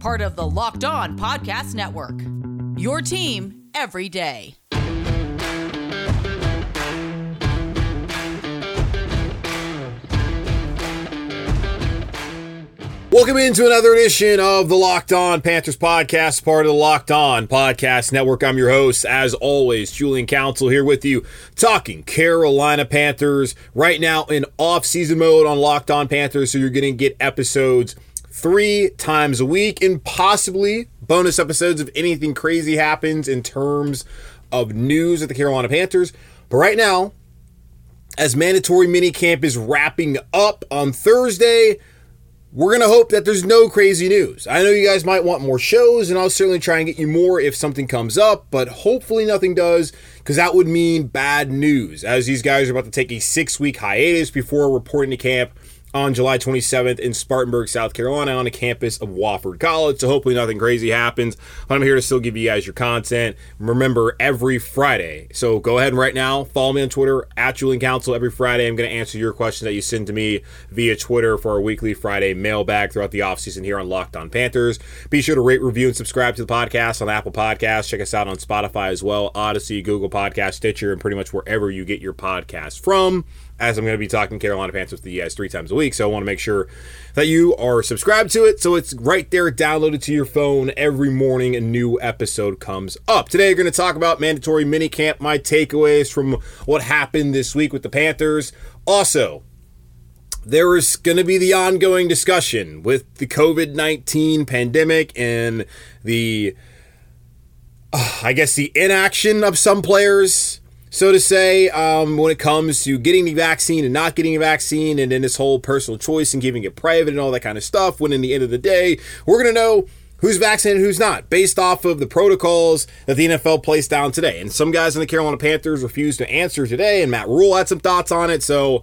Part of the Locked On Podcast Network. Your team every day. Welcome into another edition of the Locked On Panthers podcast, part of the Locked On Podcast Network. I'm your host, as always, Julian Council here with you, talking Carolina Panthers right now in off-season mode on Locked On Panthers. So you're going to get episodes three times a week and possibly bonus episodes if anything crazy happens in terms of news at the Carolina Panthers. But right now, as mandatory minicamp is wrapping up on Thursday we're going to hope that there's no crazy news. I know you guys might want more shows, and I'll certainly try and get you more if something comes up, but hopefully nothing does, because that would mean bad news, as these guys are about to take a six week hiatus before reporting to camp on July 27th in Spartanburg, South Carolina, on the campus of Wofford College. So hopefully nothing crazy happens. But I'm here to still give you guys your content. Remember, every Friday. So go ahead and right now follow me on Twitter at Julian Council. Every Friday, I'm going to answer your questions that you send to me via Twitter for our weekly Friday mailbag throughout the offseason here on Locked On Panthers. Be sure to rate, review, and subscribe to the podcast on Apple Podcasts. Check us out on Spotify as well, Odyssey, Google Podcast, Stitcher, and pretty much wherever you get your podcast from as I'm going to be talking Carolina Panthers with the guys three times a week. So I want to make sure that you are subscribed to it. So it's right there, downloaded to your phone every morning. A new episode comes up. Today, we're going to talk about mandatory minicamp, my takeaways from what happened this week with the Panthers. Also, there is going to be the ongoing discussion with the COVID 19 pandemic and the, uh, I guess, the inaction of some players so to say, um, when it comes to getting the vaccine and not getting a vaccine, and then this whole personal choice and giving it private and all that kind of stuff, when in the end of the day, we're going to know who's vaccinated who's not based off of the protocols that the NFL placed down today. And some guys in the Carolina Panthers refused to answer today, and Matt Rhule had some thoughts on it. So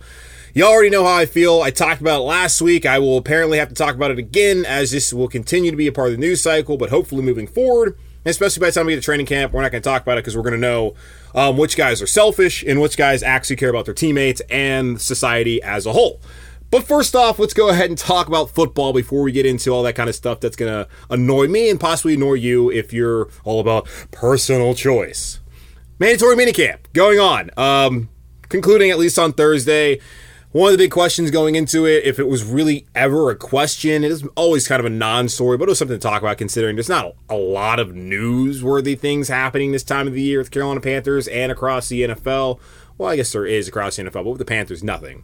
you already know how I feel. I talked about it last week. I will apparently have to talk about it again as this will continue to be a part of the news cycle, but hopefully moving forward, especially by the time we get to training camp, we're not going to talk about it because we're going to know um, which guys are selfish and which guys actually care about their teammates and society as a whole. But first off, let's go ahead and talk about football before we get into all that kind of stuff that's going to annoy me and possibly annoy you if you're all about personal choice. Mandatory minicamp going on. Um, concluding at least on Thursday one of the big questions going into it, if it was really ever a question, it is always kind of a non-story, but it was something to talk about considering there's not a lot of newsworthy things happening this time of the year with Carolina Panthers and across the NFL. Well, I guess there is across the NFL, but with the Panthers, nothing.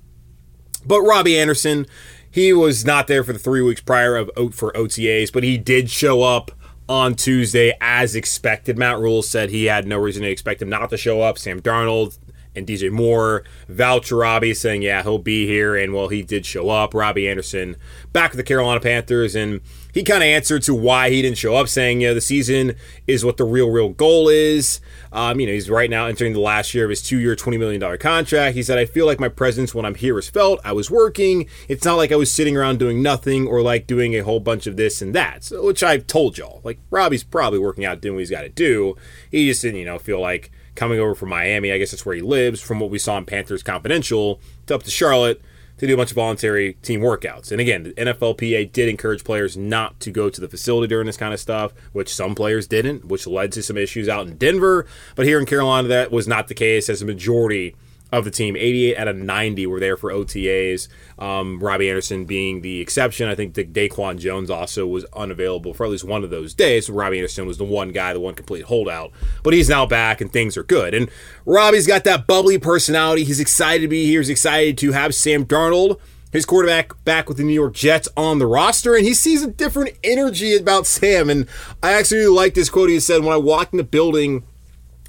But Robbie Anderson, he was not there for the three weeks prior of for OTAs, but he did show up on Tuesday as expected. Matt Rhule said he had no reason to expect him not to show up. Sam Darnold and DJ Moore vouch Robbie, saying, yeah, he'll be here. And well, he did show up. Robbie Anderson back with the Carolina Panthers. And he kind of answered to why he didn't show up, saying, you know, the season is what the real, real goal is. Um, you know, he's right now entering the last year of his two year, $20 million contract. He said, I feel like my presence when I'm here is felt. I was working. It's not like I was sitting around doing nothing or like doing a whole bunch of this and that, so, which I've told y'all. Like, Robbie's probably working out, doing what he's got to do. He just didn't, you know, feel like coming over from Miami. I guess that's where he lives, from what we saw in Panthers Confidential, to up to Charlotte to do a bunch of voluntary team workouts. And again, the NFLPA did encourage players not to go to the facility during this kind of stuff, which some players didn't, which led to some issues out in Denver. But here in Carolina, that was not the case, as a majority of the team. 88 out of 90 were there for OTAs. Um, Robbie Anderson being the exception. I think the Daquan Jones also was unavailable for at least one of those days. So Robbie Anderson was the one guy, the one complete holdout. But he's now back and things are good. And Robbie's got that bubbly personality. He's excited to be here. He's excited to have Sam Darnold his quarterback back with the New York Jets on the roster, and he sees a different energy about Sam. And I actually really like this quote he said when I walked in the building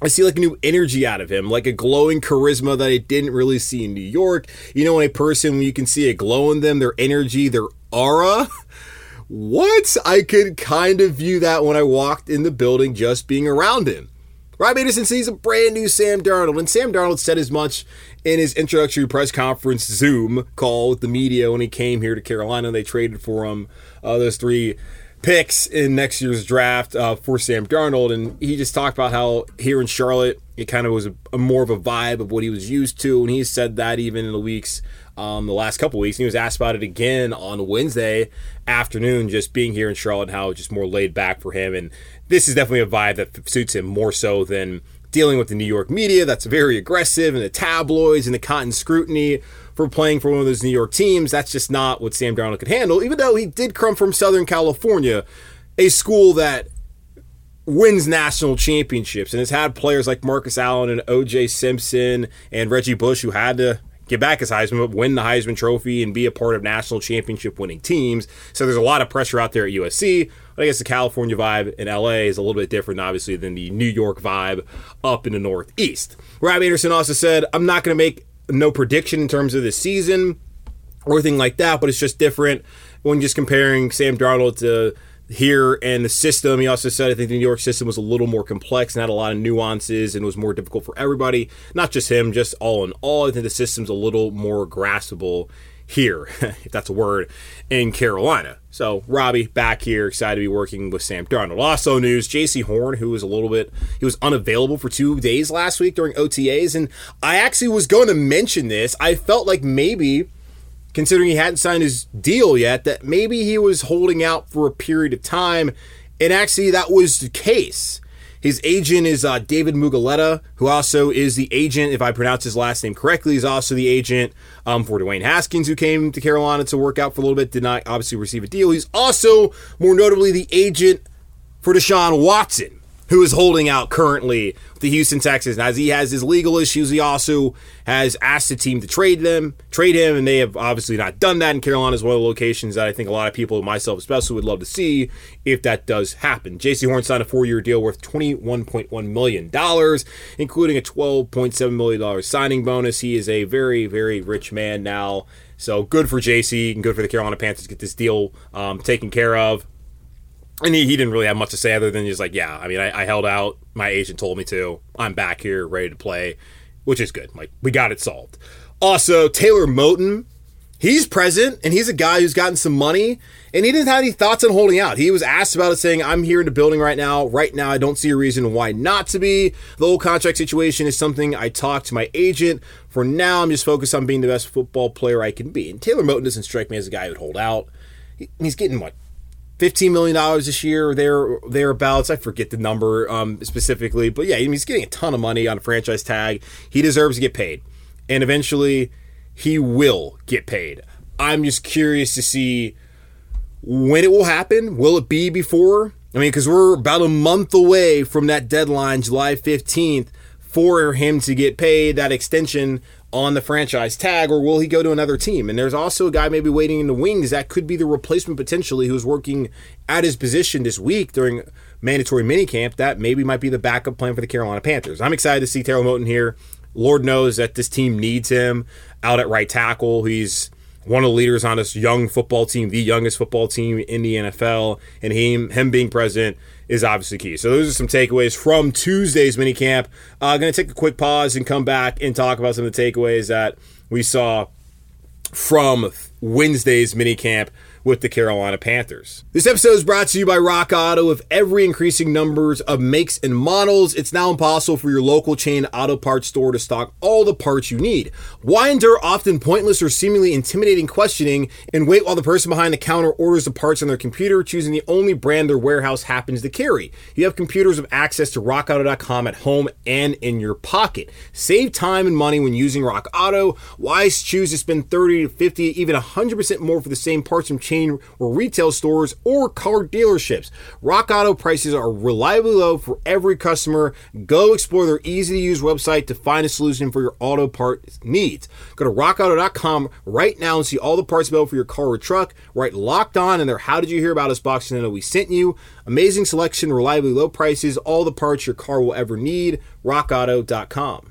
I see like a new energy out of him, like a glowing charisma that I didn't really see in New York. You know, when a person, you can see a glow in them, their energy, their aura. what? I could kind of view that when I walked in the building just being around him. Rob Anderson sees a brand new Sam Darnold, and Sam Darnold said as much in his introductory press conference Zoom call with the media when he came here to Carolina. They traded for him uh, those three picks in next year's draft uh, for Sam Darnold, and he just talked about how here in Charlotte it kind of was a, a, more of a vibe of what he was used to, and he said that even in the weeks, um, the last couple weeks, and he was asked about it again on Wednesday afternoon, just being here in Charlotte, how it's just more laid back for him, and this is definitely a vibe that suits him more so than dealing with the New York media that's very aggressive and the tabloids and the cotton scrutiny for playing for one of those New York teams. That's just not what Sam Darnold could handle, even though he did come from Southern California, a school that wins national championships and has had players like Marcus Allen and OJ Simpson and Reggie Bush who had to get back his Heisman, but win the Heisman Trophy and be a part of national championship winning teams. So there's a lot of pressure out there at USC. But I guess the California vibe in LA is a little bit different, obviously, than the New York vibe up in the Northeast. Rob Anderson also said, I'm not going to make no prediction in terms of the season or anything like that, but it's just different when just comparing Sam Darnold to here and the system. He also said I think the New York system was a little more complex and had a lot of nuances and was more difficult for everybody, not just him, just all in all. I think the system's a little more graspable here, if that's a word, in Carolina. So Robbie back here, excited to be working with Sam Darnold. Also news, Jaycee Horn, who was a little bit, he was unavailable for two days last week during OTAs, and I actually was going to mention this. I felt like maybe, considering he hadn't signed his deal yet, that maybe he was holding out for a period of time, and actually that was the case. His agent is uh, David Mulugheta, who also is the agent, if I pronounce his last name correctly, he's also the agent um, for Dwayne Haskins, who came to Carolina to work out for a little bit, did not obviously receive a deal. He's also, more notably, the agent for Deshaun Watson who is holding out currently the Houston Texans. As he has his legal issues, he also has asked the team to trade them, trade him, and they have obviously not done that. And Carolina is one of the locations that I think a lot of people, myself especially, would love to see if that does happen. Jaycee Horn signed a four-year deal worth $21.1 million, including a $12.7 million signing bonus. He is a very, very rich man now. So good for Jaycee and good for the Carolina Panthers to get this deal um, taken care of and he, he didn't really have much to say other than just like, yeah, I mean, I, I, held out. My agent told me to. I'm back here, ready to play, which is good. Like, we got it solved. Also, Taylor Moton, he's present, and he's a guy who's gotten some money, and he didn't have any thoughts on holding out. He was asked about it, saying, I'm here in the building right now. Right now, I don't see a reason why not to be. The whole contract situation is something I talked to my agent. For now, I'm just focused on being the best football player I can be. And Taylor Moton doesn't strike me as a guy who'd hold out. He, he's getting, what, fifteen million dollars this year or there thereabouts. I forget the number um, specifically, but yeah, he's getting a ton of money on a franchise tag. He deserves to get paid, and eventually he will get paid. I'm just curious to see when it will happen. Will it be before? I mean, because we're about a month away from that deadline, July 15th, for him to get paid that extension on the franchise tag, or will he go to another team? And there's also a guy maybe waiting in the wings that could be the replacement potentially who's working at his position this week during mandatory minicamp. That maybe might be the backup plan for the Carolina Panthers. I'm excited to see Taylor Moton here. Lord knows that this team needs him out at right tackle. He's one of the leaders on this young football team, the youngest football team in the NFL, and him him being president is obviously key. So those are some takeaways from Tuesday's minicamp. I'm uh, going to take a quick pause and come back and talk about some of the takeaways that we saw from Wednesday's minicamp with the Carolina Panthers. This episode is brought to you by Rock Auto. With every increasing numbers of makes and models, it's now impossible for your local chain auto parts store to stock all the parts you need. Why endure often pointless or seemingly intimidating questioning and wait while the person behind the counter orders the parts on their computer, choosing the only brand their warehouse happens to carry? You have computers with access to rockauto.com at home and in your pocket. Save time and money when using Rock Auto. Why choose to spend 30 to 50, even 100% more for the same parts from chain or retail stores or car dealerships. Rock Auto prices are reliably low for every customer. Go explore their easy to use website to find a solution for your auto parts needs. Go to rockauto.com right now and see all the parts available for your car or truck. Right locked on in their How Did You Hear About Us box to know we sent you. Amazing selection, reliably low prices, all the parts your car will ever need. RockAuto.com.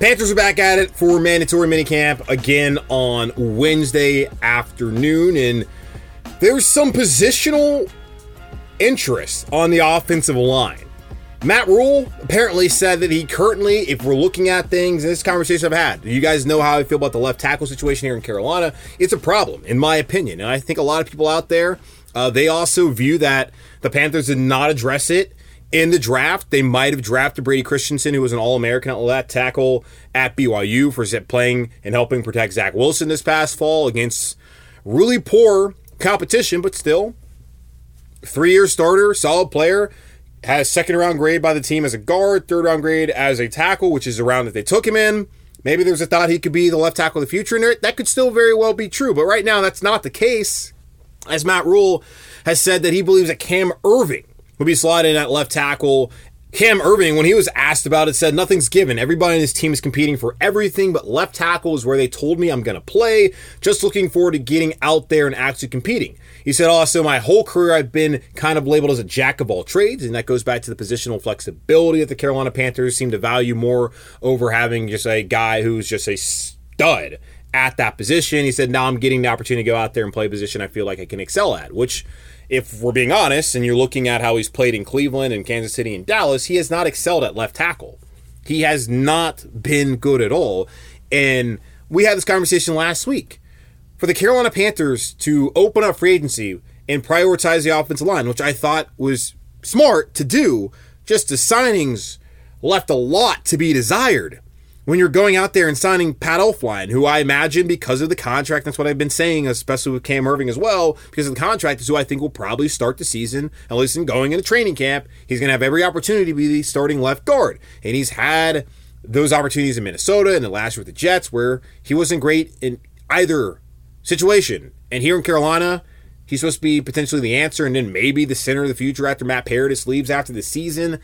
Panthers are back at it for mandatory minicamp again on Wednesday afternoon, and there's some positional interest on the offensive line. Matt Rhule apparently said that he currently, if we're looking at things, and this conversation I've had, you guys know how I feel about the left tackle situation here in Carolina. It's a problem, in my opinion. And I think a lot of people out there, uh, they also view that the Panthers did not address it in the draft, they might have drafted Brady Christensen, who was an All American at left tackle at BYU for playing and helping protect Zach Wilson this past fall against really poor competition, but still three year starter, solid player. Has second round grade by the team as a guard, third round grade as a tackle, which is the round that they took him in. Maybe there's a thought he could be the left tackle of the future, and that could still very well be true. But right now, that's not the case, as Matt Rhule has said that he believes that Cam Erving will be slotted at left tackle. Cam Erving, when he was asked about it, said nothing's given. Everybody in his team is competing for everything, but left tackle is where they told me I'm going to play. Just looking forward to getting out there and actually competing. He said also, my whole career I've been kind of labeled as a jack of all trades, and that goes back to the positional flexibility that the Carolina Panthers seem to value more over having just a guy who's just a stud at that position. He said, now I'm getting the opportunity to go out there and play a position I feel like I can excel at, which if we're being honest, and you're looking at how he's played in Cleveland and Kansas City and Dallas, he has not excelled at left tackle. He has not been good at all. And we had this conversation last week. For the Carolina Panthers to open up free agency and prioritize the offensive line, which I thought was smart to do, just the signings left a lot to be desired when you're going out there and signing Pat Elflein, who I imagine because of the contract, that's what I've been saying, especially with Cam Erving as well, because of the contract is who I think will probably start the season, at least in going into training camp. He's going to have every opportunity to be the starting left guard. And he's had those opportunities in Minnesota and the last year with the Jets where he wasn't great in either situation. And here in Carolina, he's supposed to be potentially the answer and then maybe the center of the future after Matt Paradis leaves after the season.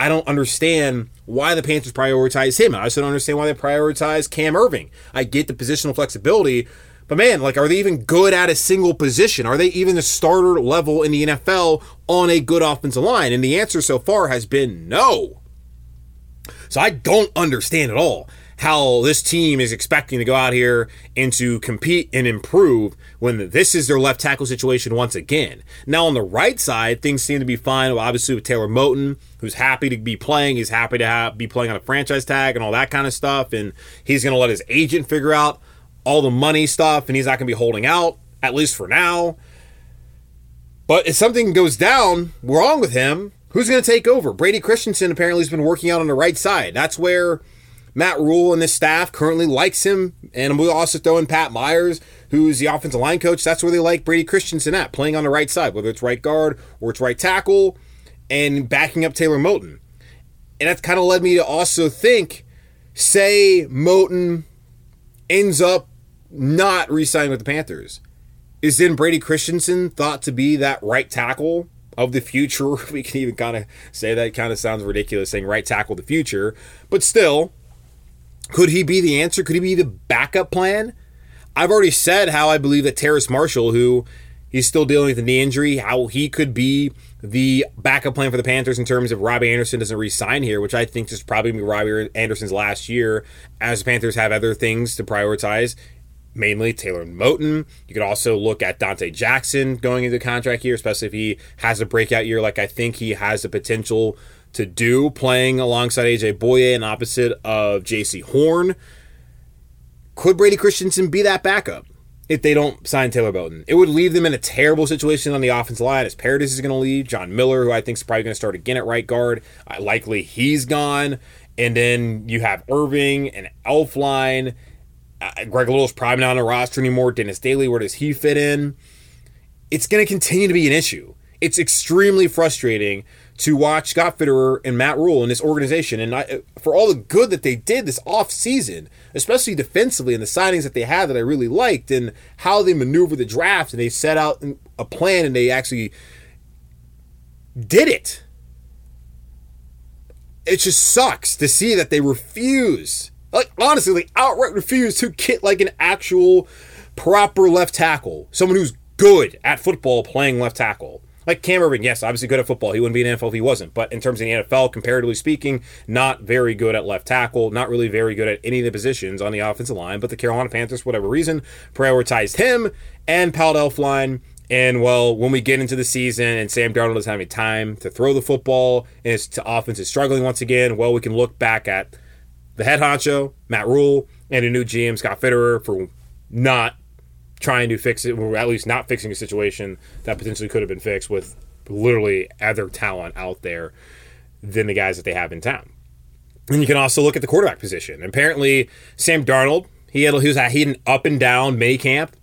I don't understand why the Panthers prioritize him. I also don't understand why they prioritize Cam Erving. I get the positional flexibility, but man, like, are they even good at a single position? Are they even the starter level in the NFL on a good offensive line? And the answer so far has been no. So I don't understand at all how this team is expecting to go out here and to compete and improve when this is their left tackle situation once again. Now, on the right side, things seem to be fine, obviously, with Taylor Moton, who's happy to be playing. He's happy to have, be playing on a franchise tag and all that kind of stuff. And he's going to let his agent figure out all the money stuff, and he's not going to be holding out, at least for now. But if something goes down wrong with him, who's going to take over? Brady Christensen apparently has been working out on the right side. That's where Matt Rhule and his staff currently likes him. And we'll also throw in Pat Myers, who's the offensive line coach. That's where they like Brady Christensen at, playing on the right side, whether it's right guard or it's right tackle, and backing up Taylor Moton. And that's kind of led me to also think, say Moton ends up not re-signing with the Panthers. Is then Brady Christensen thought to be that right tackle of the future? We can even kind of say that kind of sounds ridiculous saying right tackle the future, but still, could he be the answer? Could he be the backup plan? I've already said how I believe that Terrace Marshall, who he's still dealing with a knee injury, how he could be the backup plan for the Panthers in terms of Robbie Anderson doesn't re-sign here, which I think is probably be Robbie Anderson's last year, as the Panthers have other things to prioritize, mainly Taylor Moton. You could also look at Donte Jackson going into contract year, especially if he has a breakout year like I think he has the potential to do playing alongside AJ Bouye and opposite of Jaycee Horn. Could Brady Christensen be that backup if they don't sign Taylor Moton? It would leave them in a terrible situation on the offensive line as Paradis is going to leave. John Miller, who I think is probably going to start again at right guard, likely he's gone. And then you have Erving and Elflein. Uh, Greg Little's probably not on the roster anymore. Dennis Daly, where does he fit in? It's going to continue to be an issue. It's extremely frustrating to watch Scott Fitterer and Matt Rhule in this organization. And I, for all the good that they did this off season, especially defensively and the signings that they had that I really liked and how they maneuvered the draft and they set out a plan and they actually did it. It just sucks to see that they refuse, like honestly, they outright refuse to get like an actual proper left tackle, someone who's good at football playing left tackle. Like Cam Erving, yes, obviously good at football. He wouldn't be an NFL if he wasn't. But in terms of the NFL, comparatively speaking, not very good at left tackle, not really very good at any of the positions on the offensive line. But the Carolina Panthers, for whatever reason, prioritized him and Pat Elflein. And well, when we get into the season and Sam Darnold is having time to throw the football and his offense is struggling once again, well, we can look back at the head honcho, Matt Rhule, and a new GM, Scott Fitterer, for not trying to fix it, or at least not fixing a situation that potentially could have been fixed with literally other talent out there than the guys that they have in town. And you can also look at the quarterback position. Apparently, Sam Darnold, he had he was he had an up and down May camp.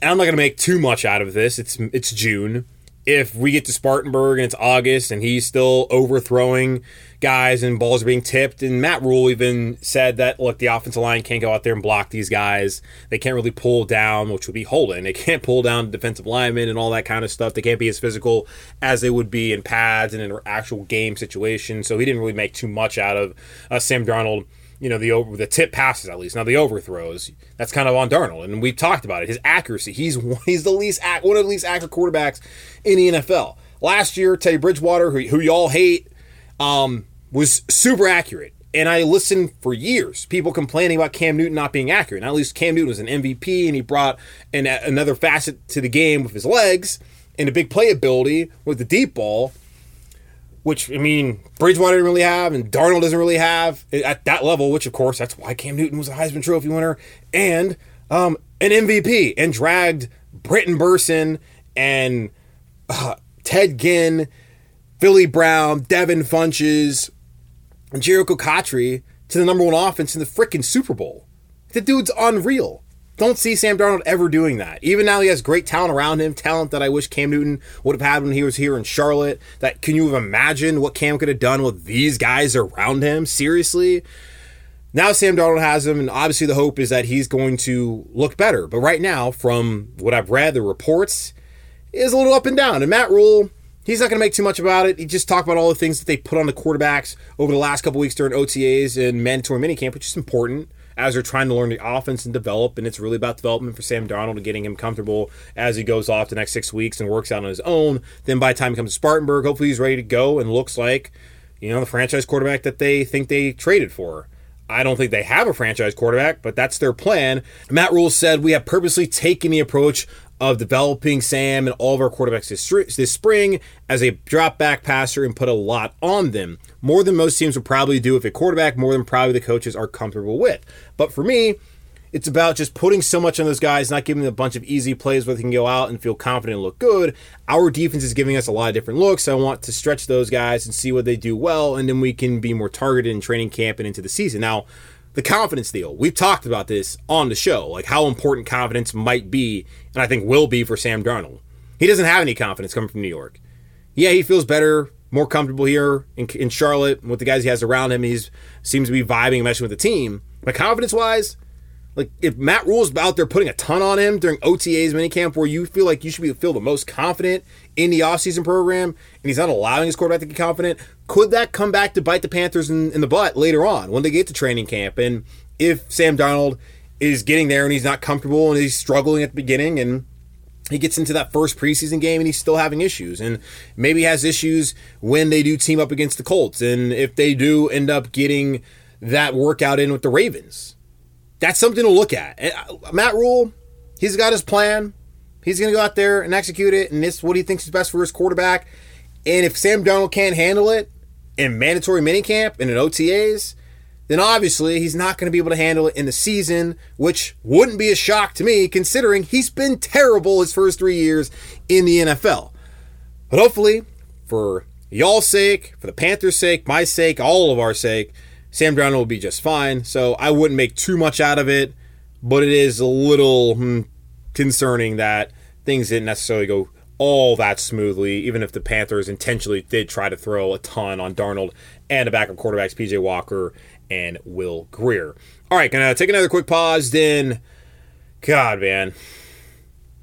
And I'm not going to make too much out of this. It's it's June if we get to Spartanburg and it's August and he's still overthrowing guys and balls are being tipped, and Matt Rhule even said that look, the offensive line can't go out there and block these guys. They can't really pull down, which would be holding. They can't pull down defensive linemen and all that kind of stuff. They can't be as physical as they would be in pads and in actual game situations. So he didn't really make too much out of uh, Sam Darnold you know the over the tip passes at least. Now the overthrows that's kind of on Darnold, and we've talked about it. His accuracy, he's he's the least one of the least accurate quarterbacks in the NFL. Last year, Teddy Bridgewater, who, who y'all hate, um, was super accurate. And I listened for years, people complaining about Cam Newton not being accurate. Now, at least Cam Newton was an MVP, and he brought an, another facet to the game with his legs and a big playability with the deep ball which I mean, Bridgewater didn't really have, and Darnold doesn't really have at that level. Which, of course, that's why Cam Newton was a Heisman Trophy winner and um, an MVP, and dragged Brenton Bersin and uh, Ted Ginn, Philly Brown, Devin Funchess, and Jerricho Cotchery to the number one offense in the freaking Super Bowl. The dude's unreal. Don't see Sam Darnold ever doing that. Even now, he has great talent around him, talent that I wish Cam Newton would have had when he was here in Charlotte. That can you have imagined what Cam could have done with these guys around him? Seriously. Now Sam Darnold has him, and obviously the hope is that he's going to look better. But right now, from what I've read, the reports is a little up and down. And Matt Rhule, he's not going to make too much about it. He just talked about all the things that they put on the quarterbacks over the last couple weeks during OTAs and mandatory minicamp, which is important as they're trying to learn the offense and develop. And it's really about development for Sam Darnold and getting him comfortable as he goes off the next six weeks and works out on his own. Then by the time he comes to Spartanburg, hopefully he's ready to go and looks like, you know, the franchise quarterback that they think they traded for. I don't think they have a franchise quarterback, but that's their plan. Matt Rhule said, We have purposely taken the approach of developing Sam and all of our quarterbacks this, this spring as a drop back passer and put a lot on them. More than most teams would probably do if a quarterback, more than probably the coaches are comfortable with. But for me, it's about just putting so much on those guys, not giving them a bunch of easy plays where they can go out and feel confident and look good. Our defense is giving us a lot of different looks. I want to stretch those guys and see what they do well, and then we can be more targeted in training camp and into the season. Now, the confidence deal. We've talked about this on the show, like how important confidence might be, and I think will be for Sam Darnold. He doesn't have any confidence coming from New York. Yeah, he feels better, more comfortable here in, in Charlotte with the guys he has around him. He seems to be vibing, and meshing with the team. But confidence wise, like if Matt Rhule's out there putting a ton on him during OTAs minicamp where you feel like you should be feel the most confident in the offseason program and he's not allowing his quarterback to get confident, could that come back to bite the Panthers in, in the butt later on when they get to training camp? And if Sam Darnold is getting there and he's not comfortable and he's struggling at the beginning and he gets into that first preseason game and he's still having issues and maybe has issues when they do team up against the Colts and if they do end up getting that workout in with the Ravens that's something to look at. Uh, Matt Rhule, he's got his plan. He's going to go out there and execute it, and this is what he thinks is best for his quarterback. And if Sam Darnold can't handle it in mandatory minicamp and in OTAs, then obviously he's not going to be able to handle it in the season, which wouldn't be a shock to me considering he's been terrible his first three years in the NFL. But hopefully, for y'all's sake, for the Panthers' sake, my sake, all of our sake, Sam Darnold will be just fine. So I wouldn't make too much out of it. but it is a little hmm, concerning that things didn't necessarily go all that smoothly, even if the Panthers intentionally did try to throw a ton on Darnold and the backup quarterbacks PJ Walker and Will Grier. All right, gonna take another quick pause. Then, God, man,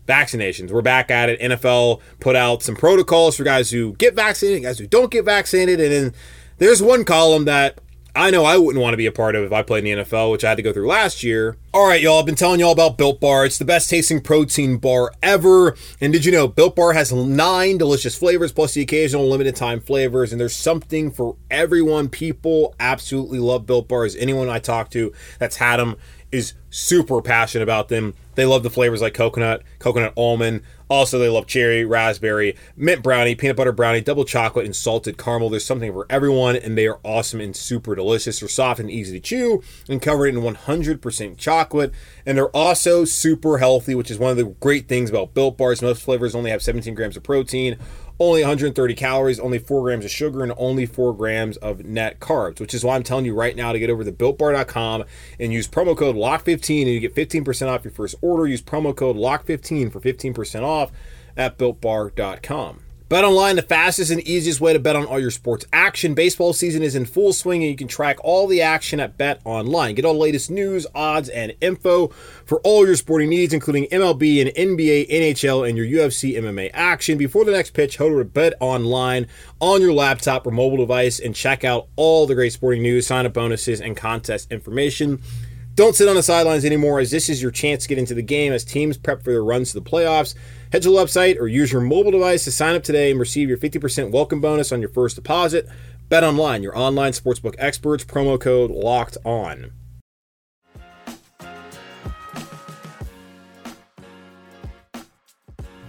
vaccinations. We're back at it. NFL put out some protocols for guys who get vaccinated, guys who don't get vaccinated, and then there's one column that I know I wouldn't want to be a part of if I played in the NFL, which I had to go through last year. All right, y'all, I've been telling y'all about Built Bar. It's the best tasting protein bar ever. And did you know Built Bar has nine delicious flavors plus the occasional limited time flavors, and there's something for everyone. People absolutely love Built Bars. Anyone I talk to that's had them is super passionate about them. They love the flavors like coconut, coconut almond. Also, they love cherry, raspberry, mint brownie, peanut butter brownie, double chocolate, and salted caramel. There's something for everyone, and they are awesome and super delicious. They're soft and easy to chew, and covered in 100% chocolate. And they're also super healthy, which is one of the great things about Built Bars. Most flavors only have 17 grams of protein, only 130 calories, only 4 grams of sugar, and only 4 grams of net carbs, which is why I'm telling you right now to get over to builtbar.com and use promo code LOCK15 and you get 15% off your first order. Use promo code LOCK15 for 15% off at builtbar.com. Bet online, the fastest and easiest way to bet on all your sports action. Baseball season is in full swing, and you can track all the action at Bet Online. Get all the latest news, odds, and info for all your sporting needs, including MLB and NBA, NHL, and your UFC MMA action. Before the next pitch, head over to Bet Online on your laptop or mobile device and check out all the great sporting news, sign up bonuses, and contest information. Don't sit on the sidelines anymore, as this is your chance to get into the game as teams prep for their runs to the playoffs. Head to the website or use your mobile device to sign up today and receive your 50% welcome bonus on your first deposit. Bet online, your online sportsbook experts, promo code locked on.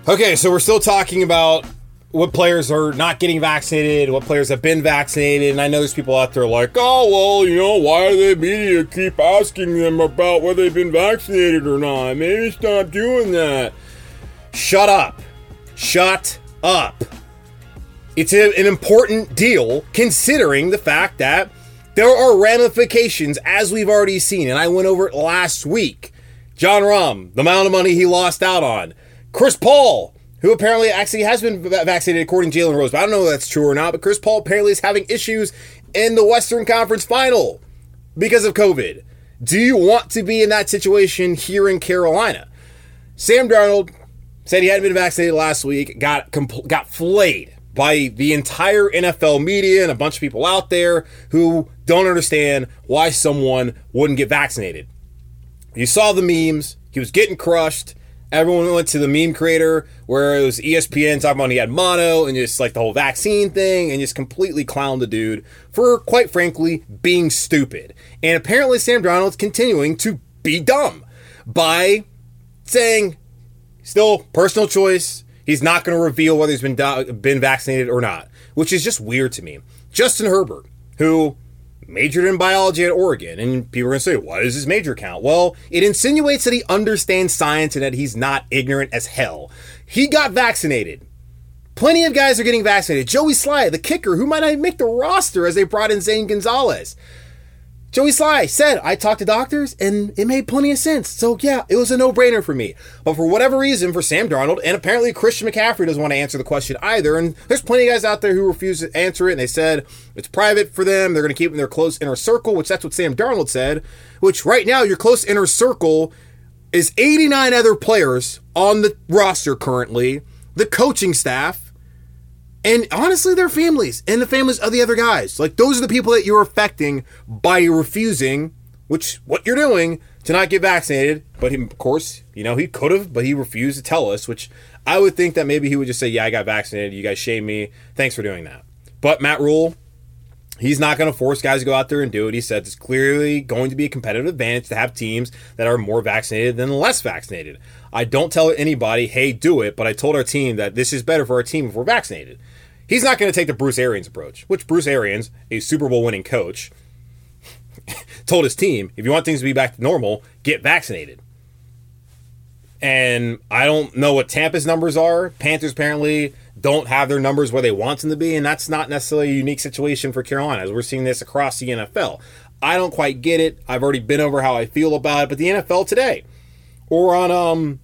Okay, so we're still talking about what players are not getting vaccinated, what players have been vaccinated, and I know there's people out there like, oh, well, you know, why do the media keep asking them about whether they've been vaccinated or not? Maybe stop doing that. Shut up. Shut up. It's a, an important deal considering the fact that there are ramifications, as we've already seen, and I went over it last week. Jon Rahm, the amount of money he lost out on. Chris Paul, who apparently actually has been vaccinated according to Jalen Rose, but I don't know if that's true or not. But Chris Paul apparently is having issues in the Western Conference final because of COVID. Do you want to be in that situation here in Carolina? Sam Darnold said he hadn't been vaccinated last week, got compl- got flayed by the entire NFL media and a bunch of people out there who don't understand why someone wouldn't get vaccinated. You saw the memes, he was getting crushed. Everyone went to the meme creator where it was ESPN talking about he had mono and just like the whole vaccine thing and just completely clowned the dude for, quite frankly, being stupid. And apparently, Sam Darnold's continuing to be dumb by saying, Still, personal choice. He's not going to reveal whether he's been do- been vaccinated or not, which is just weird to me. Justin Herbert, who majored in biology at Oregon, and people are going to say, "What does his major count?" Well, it insinuates that he understands science and that he's not ignorant as hell. He got vaccinated. Plenty of guys are getting vaccinated. Joey Slye, the kicker, who might not make the roster as they brought in Zane Gonzalez. Joey Slye said, I talked to doctors and it made plenty of sense. So, yeah, it was a no brainer for me. But for whatever reason, for Sam Darnold, and apparently Christian McCaffrey doesn't want to answer the question either. And there's plenty of guys out there who refuse to answer it. And they said it's private for them. They're going to keep in their close inner circle, which that's what Sam Darnold said. Which right now, your close inner circle is 89 other players on the roster currently, the coaching staff, and honestly, their families and the families of the other guys. Like those are the people that you're affecting by refusing, which what you're doing to not get vaccinated. But of course, you know he could have, but he refused to tell us. Which I would think that maybe he would just say, "Yeah, I got vaccinated. You guys shame me. Thanks for doing that." But Matt Rhule he's not going to force guys to go out there and do it. He said it's clearly going to be a competitive advantage to have teams that are more vaccinated than less vaccinated. I don't tell anybody, hey, do it, but I told our team that this is better for our team if we're vaccinated. He's not going to take the Bruce Arians approach, which Bruce Arians, a Super Bowl winning coach, told his team if you want things to be back to normal, get vaccinated. And I don't know what Tampa's numbers are. Panthers apparently don't have their numbers where they want them to be, and that's not necessarily a unique situation for Carolina, as we're seeing this across the NFL. I don't quite get it. I've already been over how I feel about it. But the NFL today, or on um,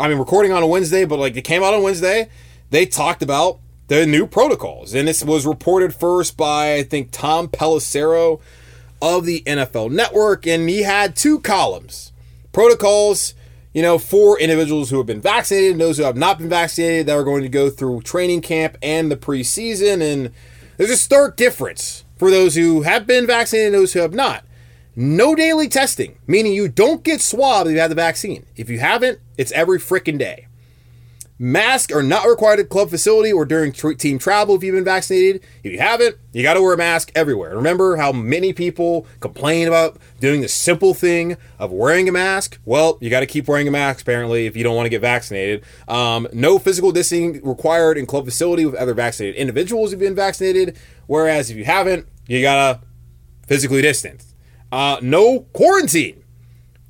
I mean, recording on a Wednesday, but like it came out on Wednesday, they talked about the new protocols, and this was reported first by I think Tom Pelissero of the NFL Network, and he had two columns: protocols you know, for individuals who have been vaccinated and those who have not been vaccinated that are going to go through training camp and the preseason. And there's a stark difference for those who have been vaccinated and those who have not. No daily testing, meaning you don't get swabbed if you have the vaccine. If you haven't, it's every freaking day. Masks are not required at club facility or during team travel if you've been vaccinated. If you haven't, you got to wear a mask everywhere. Remember how many people complain about doing the simple thing of wearing a mask? Well, you got to keep wearing a mask apparently if you don't want to get vaccinated. Um, no physical distancing required in club facility with other vaccinated individuals who've been vaccinated. Whereas if you haven't, you got to physically distance. Uh, no quarantine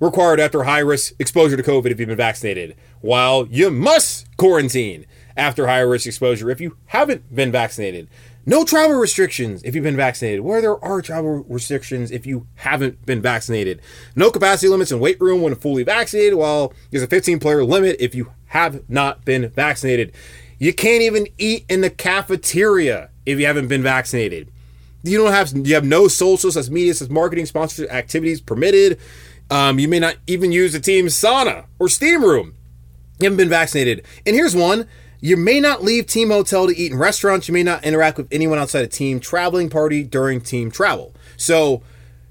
required after high risk exposure to COVID if you've been vaccinated, while you must quarantine after high risk exposure if you haven't been vaccinated. No travel restrictions if you've been vaccinated, where there are travel restrictions if you haven't been vaccinated. No capacity limits in weight room when fully vaccinated, while there's a 15 player limit if you have not been vaccinated. You can't even eat in the cafeteria if you haven't been vaccinated. You don't have you have no socials, as media, as marketing, sponsorship activities permitted. Um, you may not even use the team's sauna or steam room. You haven't been vaccinated. And here's one. You may not leave team hotel to eat in restaurants. You may not interact with anyone outside a team traveling party during team travel. So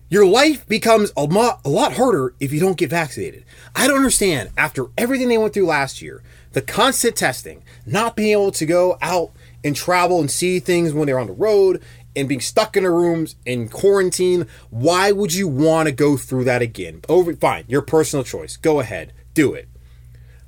your life becomes a a lot harder if you don't get vaccinated. I don't understand. After everything they went through last year, the constant testing, not being able to go out and travel and see things when they're on the road, and being stuck in a rooms in quarantine, why would you want to go through that again? Over fine, your personal choice. Go ahead, do it.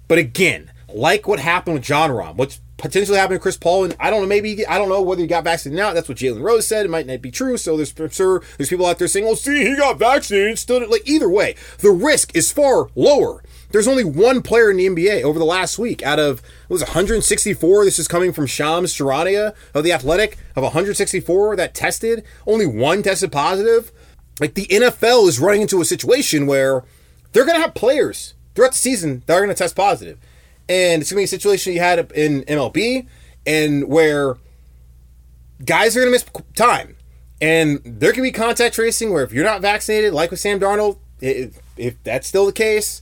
But again, like what happened with Jon Rahm, what's potentially happened to Chris Paul, and I don't know, maybe I don't know whether he got vaccinated now. That's what Jalen Rose said. It might not be true. So there's sure there's people out there saying, "Well, see, he got vaccinated." Still, like either way, the risk is far lower there's only one player in the NBA over the last week out of it was 164. This is coming from Shams Charania of the Athletic of 164 that tested. Only one tested positive. Like the NFL is running into a situation where they're going to have players throughout the season that are going to test positive, and it's going to be a situation you had in MLB and where guys are going to miss time. And there can be contact tracing where if you're not vaccinated, like with Sam Darnold, if, if that's still the case,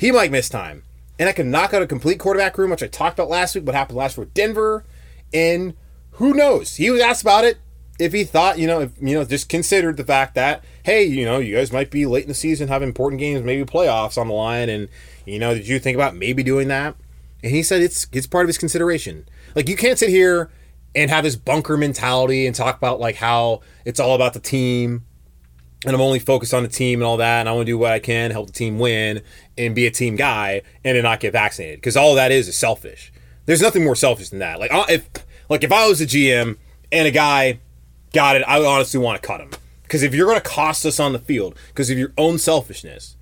he might miss time. And I can knock out a complete quarterback room, which I talked about last week, what happened last week with Denver. And who knows? He was asked about it if he thought, you know, if you know, just considered the fact that, hey, you know, you guys might be late in the season, have important games, maybe playoffs on the line, and you know, did you think about maybe doing that? And he said it's it's part of his consideration. Like you can't sit here and have this bunker mentality and talk about like how it's all about the team and I'm only focused on the team and all that, and I want to do what I can, help the team win, and be a team guy, and then not get vaccinated. Because all that is is selfish. There's nothing more selfish than that. Like uh, if like if I was a GM and a guy got it, I would honestly want to cut him. Because if you're going to cost us on the field because of your own selfishness,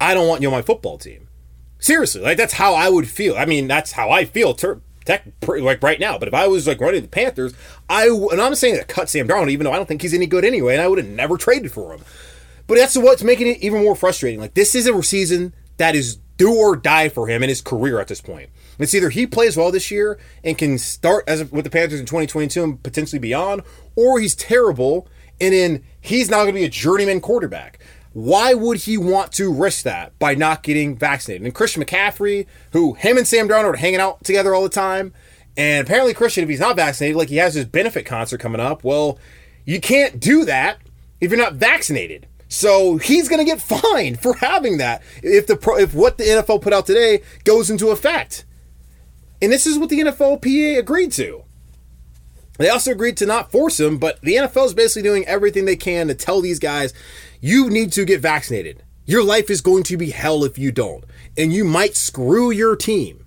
I don't want you on my football team. Seriously, like that's how I would feel. I mean, that's how I feel. Ter- tech like right now. But if I was like running the Panthers, I and I'm saying that cut Sam Darnold, even though I don't think he's any good anyway, and I would have never traded for him. But that's what's making it even more frustrating. Like this is a season that is do or die for him in his career at this point. It's either he plays well this year and can start as with the Panthers in 2022 and potentially beyond, or he's terrible and then he's not going to be a journeyman quarterback. Why would he want to risk that by not getting vaccinated? And Christian McCaffrey, who him and Sam Darnold are hanging out together all the time, and apparently Christian, if he's not vaccinated, like he has his benefit concert coming up, well, you can't do that if you're not vaccinated. So he's going to get fined for having that if the if what the NFL put out today goes into effect. And this is what the NFLPA agreed to. They also agreed to not force him, but the NFL is basically doing everything they can to tell these guys, you need to get vaccinated. Your life is going to be hell if you don't. And you might screw your team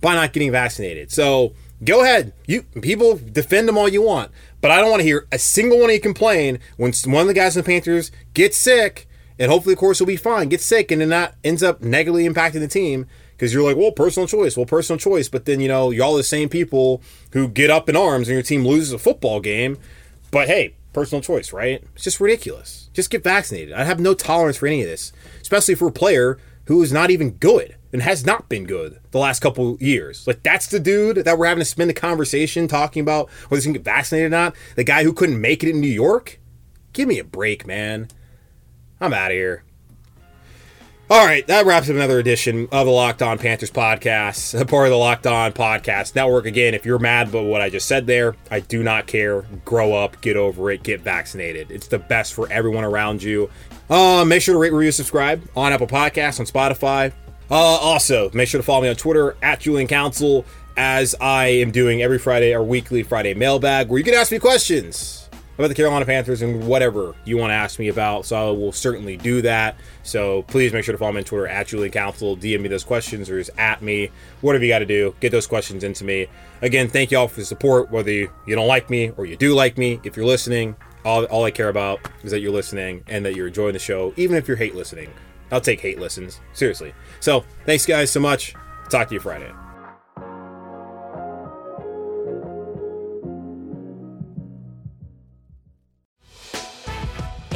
by not getting vaccinated. So go ahead. You people defend them all you want. But I don't want to hear a single one of you complain when one of the guys in the Panthers gets sick, and hopefully, of course, he'll be fine, gets sick, and then that ends up negatively impacting the team because you're like, well, personal choice, well, personal choice. But then, you know, y'all the same people who get up in arms and your team loses a football game. But hey, personal choice, right? It's just ridiculous. Just get vaccinated. I have no tolerance for any of this, especially for a player who is not even good and has not been good the last couple years. Like that's the dude that we're having to spend the conversation talking about whether he's gonna get vaccinated or not. The guy who couldn't make it in New York. Give me a break, man. I'm out of here. All right, that wraps up another edition of the Locked On Panthers podcast, part of the Locked On Podcast Network. Again, if you're mad about what I just said there, I do not care. Grow up, get over it, get vaccinated. It's the best for everyone around you. Uh, make sure to rate, review, subscribe on Apple Podcasts, on Spotify. Uh, also, make sure to follow me on Twitter at Julian Council, as I am doing every Friday, our weekly Friday mailbag, where you can ask me questions about the Carolina Panthers and whatever you want to ask me about. So I will certainly do that. So please make sure to follow me on Twitter at Julian Council. DM me those questions or just at me. Whatever you got to do, get those questions into me. Again, thank you all for the support, whether you, you don't like me or you do like me. If you're listening, all, all I care about is that you're listening and that you're enjoying the show, even if you're hate listening. I'll take hate listens. Seriously. So thanks, guys, so much. Talk to you Friday.